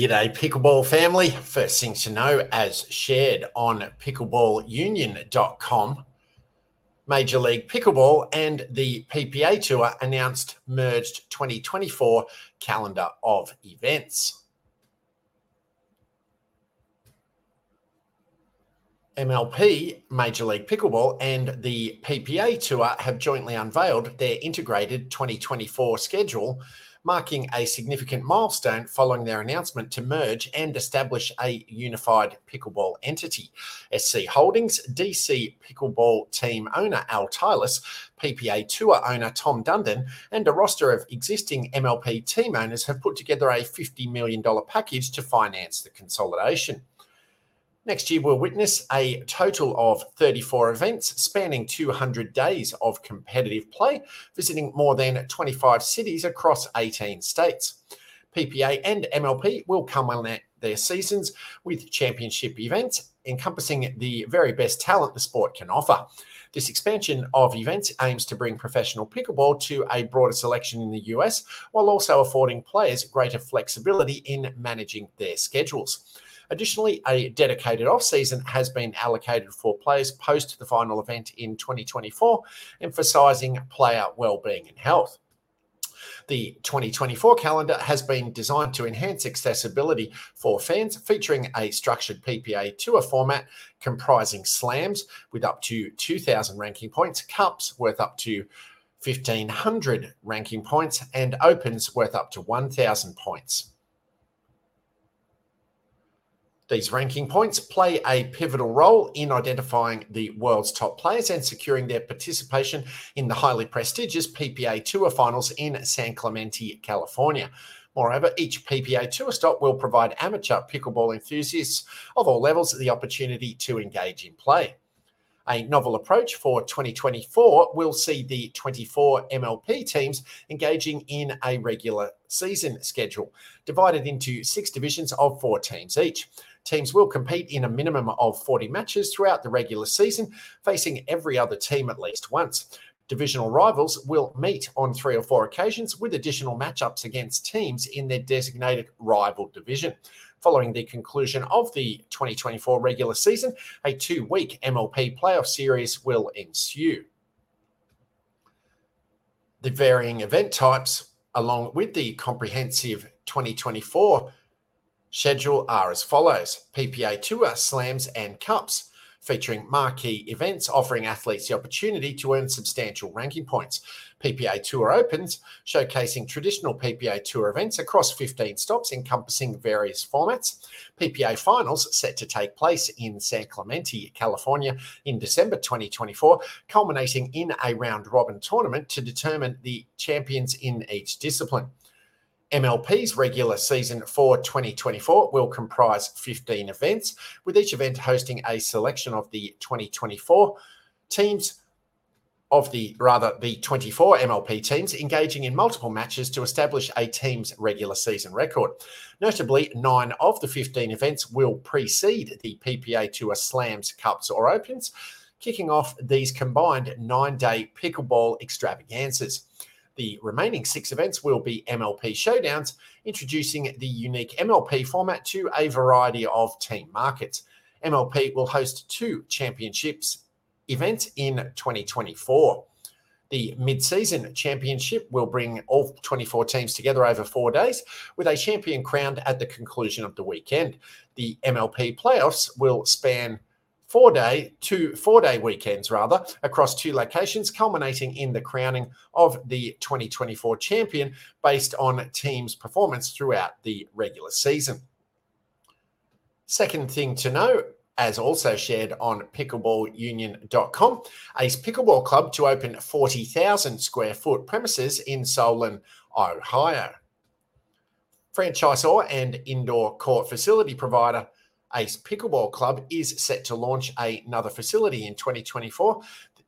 G'day, Pickleball family. First things to know, as shared on pickleballunion.com, Major League Pickleball and the PPA Tour announced merged 2024 calendar of events. MLP, Major League Pickleball, and the PPA Tour have jointly unveiled their integrated 2024 schedule marking a significant milestone following their announcement to merge and establish a unified pickleball entity. SC Holdings, DC Pickleball team owner Al Tylis, PPA Tour owner Tom Dundon, and a roster of existing MLP team owners have put together a $50 million package to finance the consolidation. Next year, we'll witness a total of 34 events spanning 200 days of competitive play, visiting more than 25 cities across 18 states. PPA and MLP will come on their seasons with championship events encompassing the very best talent the sport can offer. This expansion of events aims to bring professional pickleball to a broader selection in the US while also affording players greater flexibility in managing their schedules. Additionally, a dedicated off season has been allocated for players post the final event in 2024, emphasising player well-being and health. The 2024 calendar has been designed to enhance accessibility for fans, featuring a structured PPA tour format comprising slams with up to 2,000 ranking points, cups worth up to 1,500 ranking points, and opens worth up to 1,000 points. These ranking points play a pivotal role in identifying the world's top players and securing their participation in the highly prestigious PPA Tour finals in San Clemente, California. Moreover, each PPA Tour stop will provide amateur pickleball enthusiasts of all levels the opportunity to engage in play. A novel approach for 2024 will see the 24 MLP teams engaging in a regular season schedule, divided into six divisions of four teams each. Teams will compete in a minimum of 40 matches throughout the regular season, facing every other team at least once. Divisional rivals will meet on three or four occasions with additional matchups against teams in their designated rival division. Following the conclusion of the 2024 regular season, a two week MLP playoff series will ensue. The varying event types, along with the comprehensive 2024 schedule are as follows PPA Tour, Slams, and Cups, featuring marquee events offering athletes the opportunity to earn substantial ranking points. PPA Tour Opens, showcasing traditional PPA Tour events across 15 stops encompassing various formats. PPA Finals, set to take place in San Clemente, California in December 2024, culminating in a round robin tournament to determine the champions in each discipline. MLP's regular season for 2024 will comprise 15 events, with each event hosting a selection of the 2024 teams of the rather the 24 MLP teams engaging in multiple matches to establish a team's regular season record. Notably, nine of the 15 events will precede the PPA Tour slams, cups, or opens, kicking off these combined nine day pickleball extravaganzas. The remaining six events will be MLP showdowns, introducing the unique MLP format to a variety of team markets. MLP will host two championships events in 2024. The mid season championship will bring all 24 teams together over four days, with a champion crowned at the conclusion of the weekend. The MLP playoffs will span four day two four day weekends rather across two locations culminating in the crowning of the 2024 champion based on teams performance throughout the regular season. Second thing to know as also shared on pickleballunion.com ace pickleball club to open 40,000 square foot premises in solon ohio. Franchisor and indoor court facility provider Ace Pickleball Club is set to launch another facility in 2024,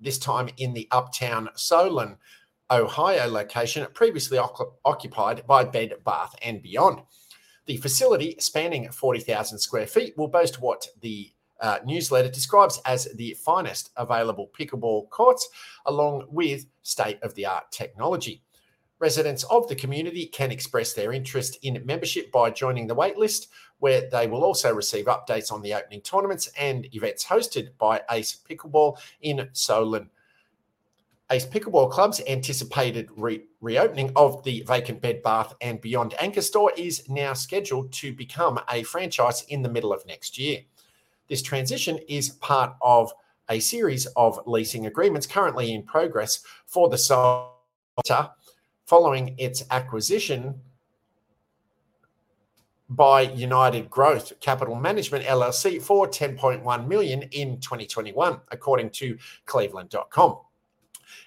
this time in the Uptown Solon, Ohio location, previously occupied by Bed Bath and Beyond. The facility, spanning 40,000 square feet, will boast what the uh, newsletter describes as the finest available pickleball courts, along with state of the art technology. Residents of the community can express their interest in membership by joining the waitlist, where they will also receive updates on the opening tournaments and events hosted by Ace Pickleball in Solon. Ace Pickleball Club's anticipated re- reopening of the vacant Bed Bath and Beyond Anchor store is now scheduled to become a franchise in the middle of next year. This transition is part of a series of leasing agreements currently in progress for the site following its acquisition by United Growth Capital Management LLC for 10.1 million in 2021 according to cleveland.com.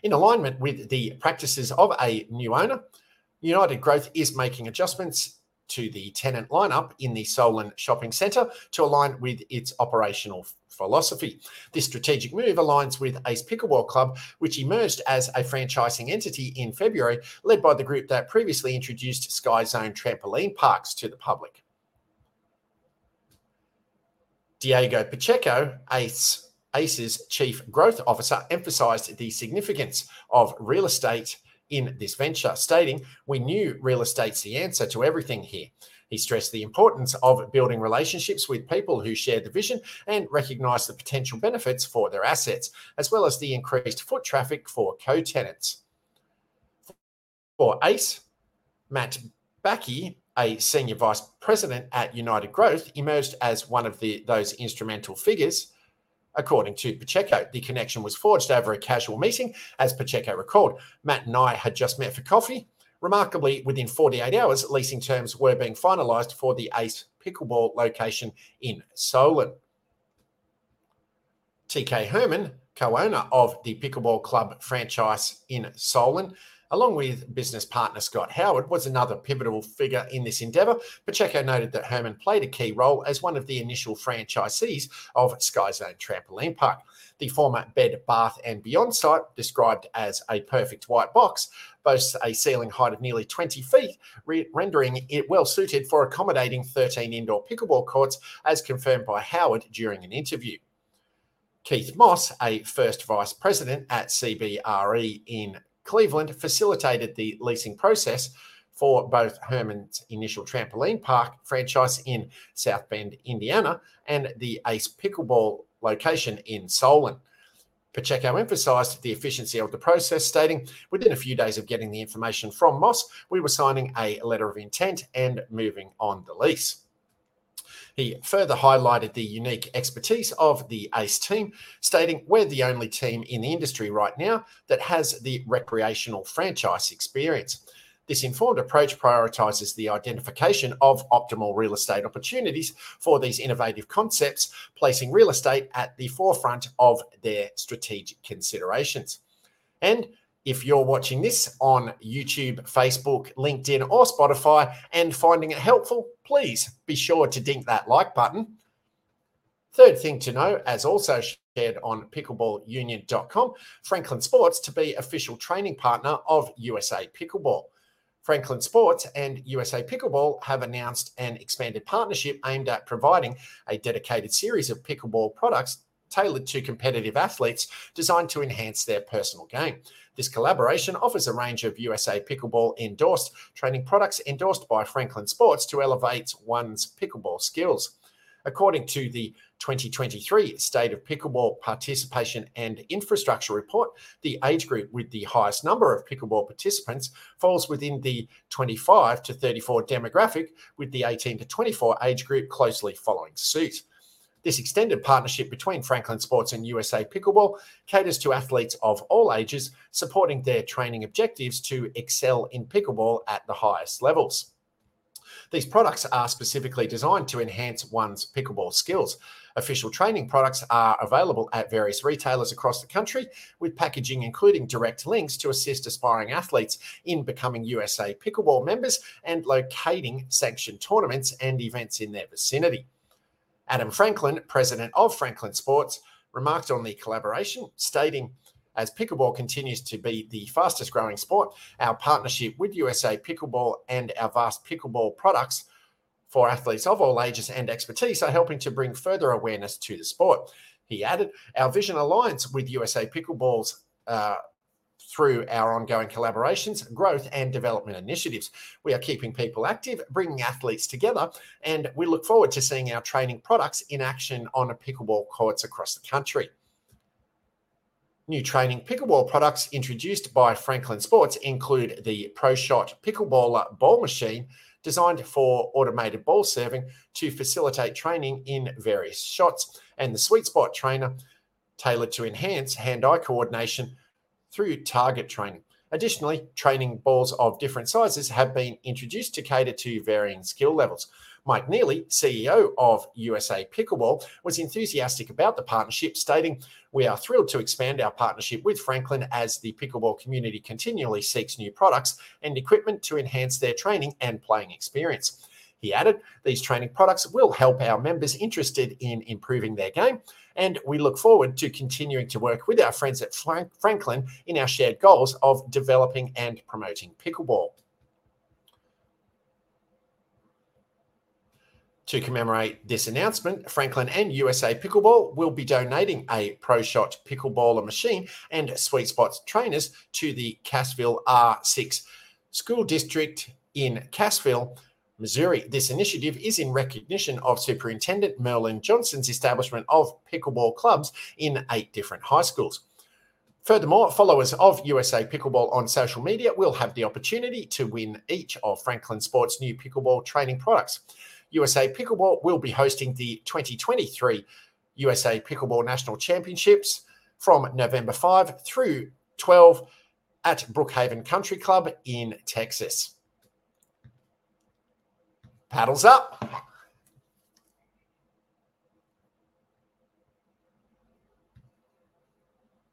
In alignment with the practices of a new owner, United Growth is making adjustments to the tenant lineup in the Solon Shopping Centre to align with its operational philosophy. This strategic move aligns with Ace Pickleball Club, which emerged as a franchising entity in February, led by the group that previously introduced Sky Zone trampoline parks to the public. Diego Pacheco, Ace ACE's chief growth officer emphasized the significance of real estate in this venture, stating, We knew real estate's the answer to everything here. He stressed the importance of building relationships with people who share the vision and recognize the potential benefits for their assets, as well as the increased foot traffic for co tenants. For ACE, Matt Backey, a senior vice president at United Growth, emerged as one of the, those instrumental figures According to Pacheco, the connection was forged over a casual meeting. As Pacheco recalled, Matt and I had just met for coffee. Remarkably, within 48 hours, leasing terms were being finalised for the Ace Pickleball location in Solon. TK Herman, co owner of the Pickleball Club franchise in Solon, along with business partner Scott Howard, was another pivotal figure in this endeavour. Pacheco noted that Herman played a key role as one of the initial franchisees of Sky Zone Trampoline Park. The former Bed, Bath and Beyond site, described as a perfect white box, boasts a ceiling height of nearly 20 feet, re- rendering it well suited for accommodating 13 indoor pickleball courts, as confirmed by Howard during an interview. Keith Moss, a first vice president at CBRE in Cleveland facilitated the leasing process for both Herman's initial trampoline park franchise in South Bend, Indiana, and the Ace Pickleball location in Solon. Pacheco emphasised the efficiency of the process, stating, Within a few days of getting the information from Moss, we were signing a letter of intent and moving on the lease. He further highlighted the unique expertise of the ACE team, stating, We're the only team in the industry right now that has the recreational franchise experience. This informed approach prioritizes the identification of optimal real estate opportunities for these innovative concepts, placing real estate at the forefront of their strategic considerations. And if you're watching this on YouTube, Facebook, LinkedIn, or Spotify and finding it helpful, please be sure to dink that like button. Third thing to know, as also shared on pickleballunion.com, Franklin Sports to be official training partner of USA Pickleball. Franklin Sports and USA Pickleball have announced an expanded partnership aimed at providing a dedicated series of pickleball products tailored to competitive athletes designed to enhance their personal game. This collaboration offers a range of USA Pickleball endorsed training products endorsed by Franklin Sports to elevate one's pickleball skills. According to the 2023 State of Pickleball Participation and Infrastructure Report, the age group with the highest number of pickleball participants falls within the 25 to 34 demographic, with the 18 to 24 age group closely following suit. This extended partnership between Franklin Sports and USA Pickleball caters to athletes of all ages, supporting their training objectives to excel in pickleball at the highest levels. These products are specifically designed to enhance one's pickleball skills. Official training products are available at various retailers across the country, with packaging including direct links to assist aspiring athletes in becoming USA Pickleball members and locating sanctioned tournaments and events in their vicinity. Adam Franklin, president of Franklin Sports, remarked on the collaboration, stating, as pickleball continues to be the fastest growing sport, our partnership with USA Pickleball and our vast pickleball products for athletes of all ages and expertise are helping to bring further awareness to the sport. He added, Our vision aligns with USA Pickleball's uh, through our ongoing collaborations, growth, and development initiatives. We are keeping people active, bringing athletes together, and we look forward to seeing our training products in action on pickleball courts across the country. New training pickleball products introduced by Franklin Sports include the ProShot Pickleballer ball machine, designed for automated ball serving to facilitate training in various shots, and the Sweet Spot Trainer, tailored to enhance hand eye coordination through target training. Additionally, training balls of different sizes have been introduced to cater to varying skill levels. Mike Nealy, CEO of USA Pickleball, was enthusiastic about the partnership, stating, We are thrilled to expand our partnership with Franklin as the pickleball community continually seeks new products and equipment to enhance their training and playing experience. He added, These training products will help our members interested in improving their game, and we look forward to continuing to work with our friends at Franklin in our shared goals of developing and promoting pickleball. To commemorate this announcement, Franklin and USA Pickleball will be donating a ProShot pickleballer machine and Sweet Spots trainers to the Cassville R6 School District in Cassville, Missouri. This initiative is in recognition of Superintendent Merlyn Johnson's establishment of pickleball clubs in eight different high schools. Furthermore, followers of USA Pickleball on social media will have the opportunity to win each of Franklin Sports' new pickleball training products. USA Pickleball will be hosting the 2023 USA Pickleball National Championships from November 5 through 12 at Brookhaven Country Club in Texas. Paddles up.